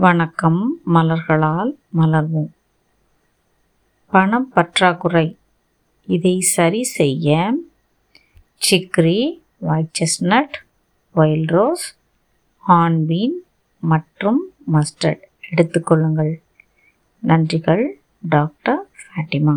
வணக்கம் மலர்களால் மலர்வோம். பணம் பற்றாக்குறை. இதை சரி செய்ய chicory white chestnut wild rose hornbeam மற்றும் மஸ்டர்ட் எடுத்துக்கொள்ளுங்கள் நன்றிகள் டாக்டர் ஃபேட்டிமா